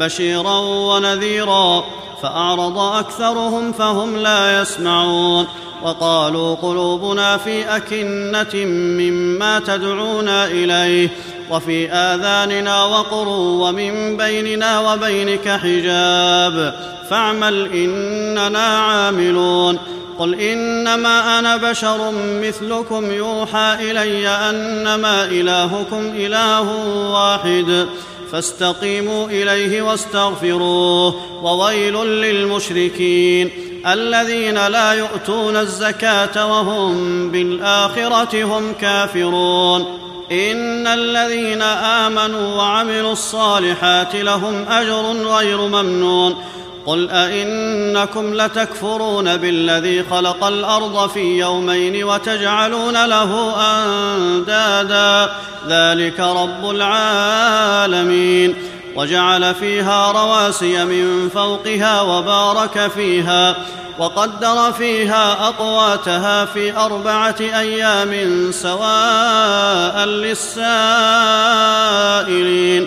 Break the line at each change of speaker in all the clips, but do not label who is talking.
بشيرا ونذيرا فأعرض أكثرهم فهم لا يسمعون. وقالوا قلوبنا في أكنة مما تدعونا إليه وفي آذاننا وقر ومن بيننا وبينك حجاب. فاعمل إننا عاملون. قل إنما أنا بشر مثلكم يوحى إلي أنما إلهكم إله واحد فاستقيموا إليه واستغفروه وويل للمشركين الذين لا يؤتون الزكاة وهم بالآخرة هم كافرون إن الذين آمنوا وعملوا الصالحات لهم أجر غير ممنون قل أئنكم لتكفرون بالذي خلق الأرض في يومين وتجعلون له أندادا. ذلك رب العالمين. وجعل فيها رواسي من فوقها وبارك فيها وقدر فيها أقواتها في أربعة أيام سواء للسائلين.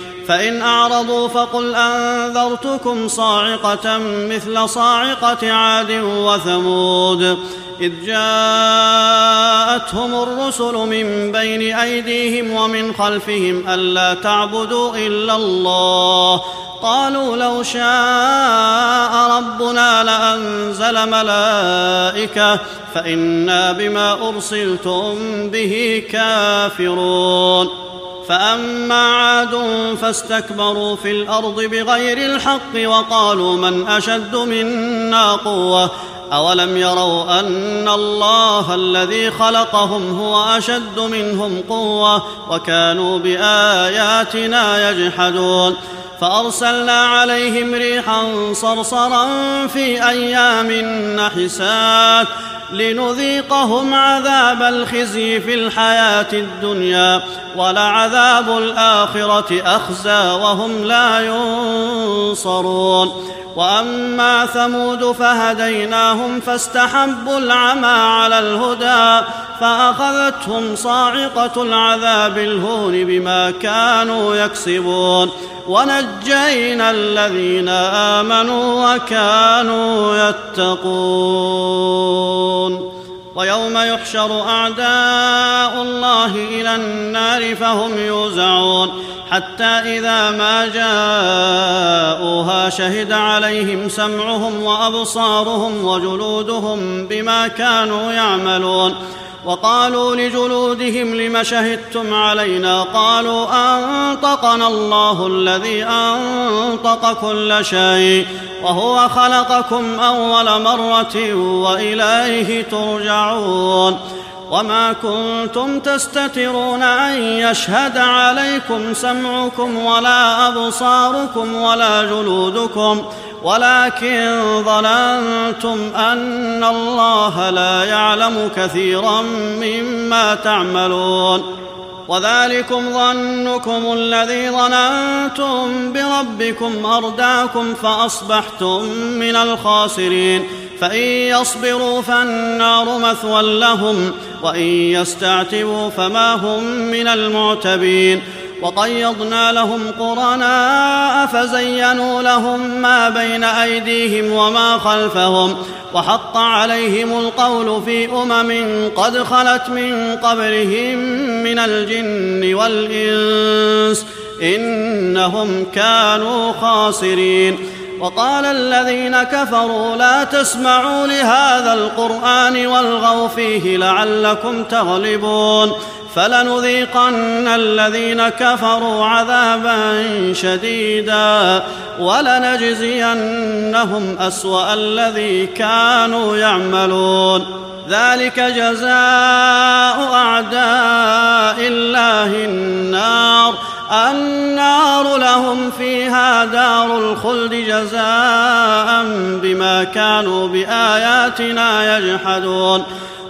فإن أعرضوا فقل أنذرتكم صاعقة مثل صاعقة عاد وثمود. إذ جاءتهم الرسل من بين أيديهم ومن خلفهم ألا تعبدوا إلا الله. قالوا لو شاء ربنا لأنزل ملائكة فإنا بما أرسلتم به كافرون. فأما عاد فاستكبروا في الأرض بغير الحق وقالوا من أشد منا قوة أولم يروا أن الله الذي خلقهم هو أشد منهم قوة وكانوا بآياتنا يجحدون فأرسلنا عليهم ريحا صرصرا في أيام نحسات لنذيقهم عذاب الخزي في الحياة الدنيا ولعذاب الآخرة أخزى وهم لا ينصرون. وأما ثمود فهديناهم فاستحبوا العمى على الهدى فأخذتهم صاعقة العذاب الهون بما كانوا يكسبون. ونجينا الذين آمنوا وكانوا يتقون. ويوم يحشر أعداء الله إلى النار فهم يوزعون حتى إذا ما جاءوها شهد عليهم سمعهم وأبصارهم وجلودهم بما كانوا يعملون وقالوا لجلودهم لم شهدتم علينا قالوا أنطقنا الله الذي أنطق كل شيء وهو خلقكم أول مرة وإليه ترجعون وما كنتم تستترون أن يشهد عليكم سمعكم ولا أبصاركم ولا جلودكم ولكن ظننتم أن الله لا يعلم كثيرا مما تعملون وذلكم ظنكم الذي ظننتم بربكم أرداكم فأصبحتم من الخاسرين. فإن يصبروا فالنار مثوى لهم وإن يستعتبوا فما هم من المعتبين. وقيضنا لهم قرناء فزينوا لهم ما بين أيديهم وما خلفهم. وحق عليهم القول في أمم قد خلت من قبلهم من الجن والإنس إنهم كانوا خاسرين. وقال الذين كفروا لا تسمعوا لهذا القرآن والغوا فيه لعلكم تغلبون. فلنذيقن الذين كفروا عذابا شديدا ولنجزينهم أسوأ الذي كانوا يعملون. ذلك جزاء أعداء الله النار. النار لهم فيها دار الخلد جزاء بما كانوا بآياتنا يجحدون.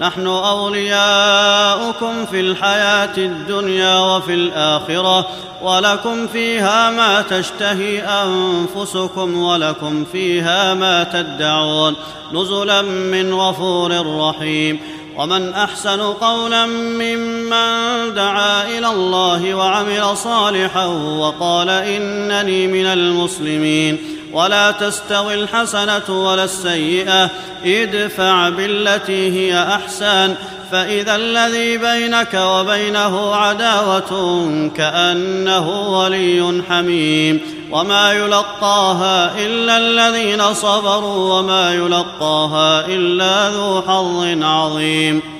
نحن أولياؤكم في الحياة الدنيا وفي الآخرة ولكم فيها ما تشتهي أنفسكم ولكم فيها ما تدعون. نزلا من غفور رحيم. ومن أحسن قولا ممن دعا إلى الله وعمل صالحا وقال إنني من المسلمين. ولا تستوي الحسنة ولا السيئة. ادفع بالتي هي أحسن. فإذا الذي بينك وبينه عداوة كأنه ولي حميم. وما يلقاها إلا الذين صبروا وما يلقاها إلا ذو حظ عظيم.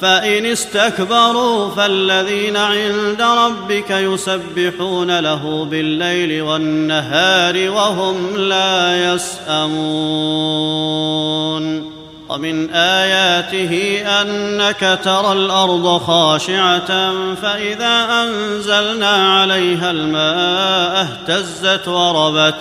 فإن استكبروا فالذين عند ربك يسبحون له بالليل والنهار وهم لا يسأمون. ومن آياته أنك ترى الأرض خاشعة فإذا أنزلنا عليها الماء اهتزت وربت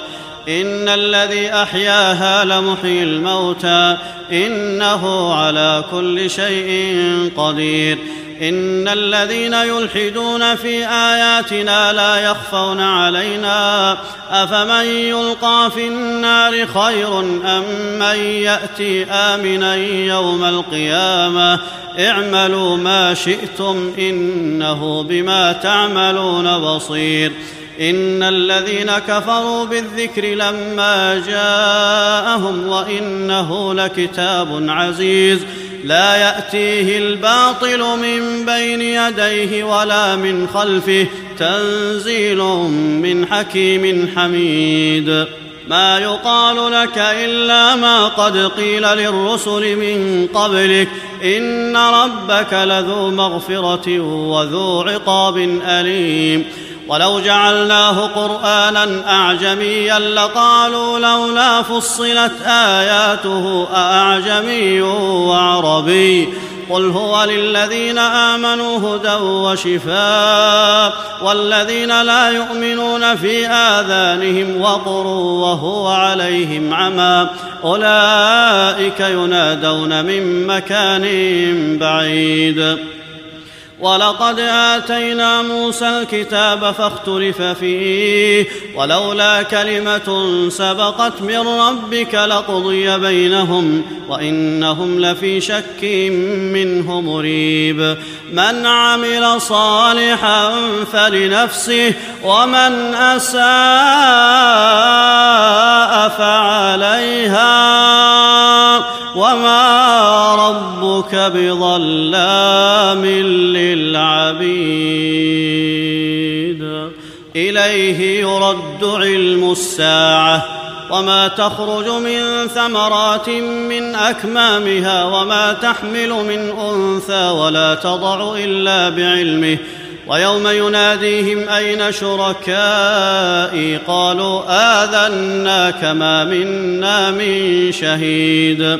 ان الذي احياها لمحيي الموتى انه على كل شيء قدير ان الذين يلحدون في اياتنا لا يخفون علينا افمن يلقى في النار خير ام من ياتي امنا يوم القيامه اعملوا ما شئتم انه بما تعملون بصير إن الذين كفروا بالذكر لما جاءهم وإنه لكتاب عزيز لا يأتيه الباطل من بين يديه ولا من خلفه تنزيل من حكيم حميد. ما يقال لك إلا ما قد قيل للرسل من قبلك إن ربك لذو مغفرة وذو عقاب أليم. ولو جعلناه قرآنا أعجميا لقالوا لولا فصلت آياته أأعجمي وعربي قل هو للذين آمنوا هدى وشفاء والذين لا يؤمنون في آذانهم وقر وهو عليهم عمى أولئك ينادون من مكان بعيد ولقد آتينا موسى الكتاب فاختلف فيه ولولا كلمة سبقت من ربك لقضي بينهم وإنهم لفي شك منه مريب. من عمل صالحا فلنفسه ومن أساء فعليها وما ربك بظلام للعبيد اليه يرد علم الساعة وما تخرج من ثمرات من اكمامها وما تحمل من انثى ولا تضع الا بعلمه ويوم يناديهم اين شركائي قالوا اذناك ما منا من شهيد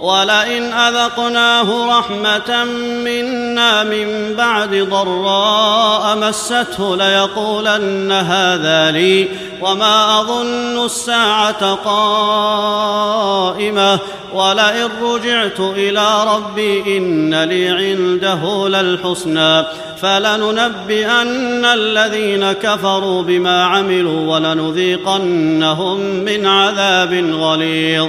ولئن أذقناه رحمة منا من بعد ضراء مسته ليقولن هذا لي وما أظن الساعة قائمة ولئن رجعت إلى ربي إن لي عنده للحسنى فلننبئن الذين كفروا بما عملوا ولنذيقنهم من عذاب غليظ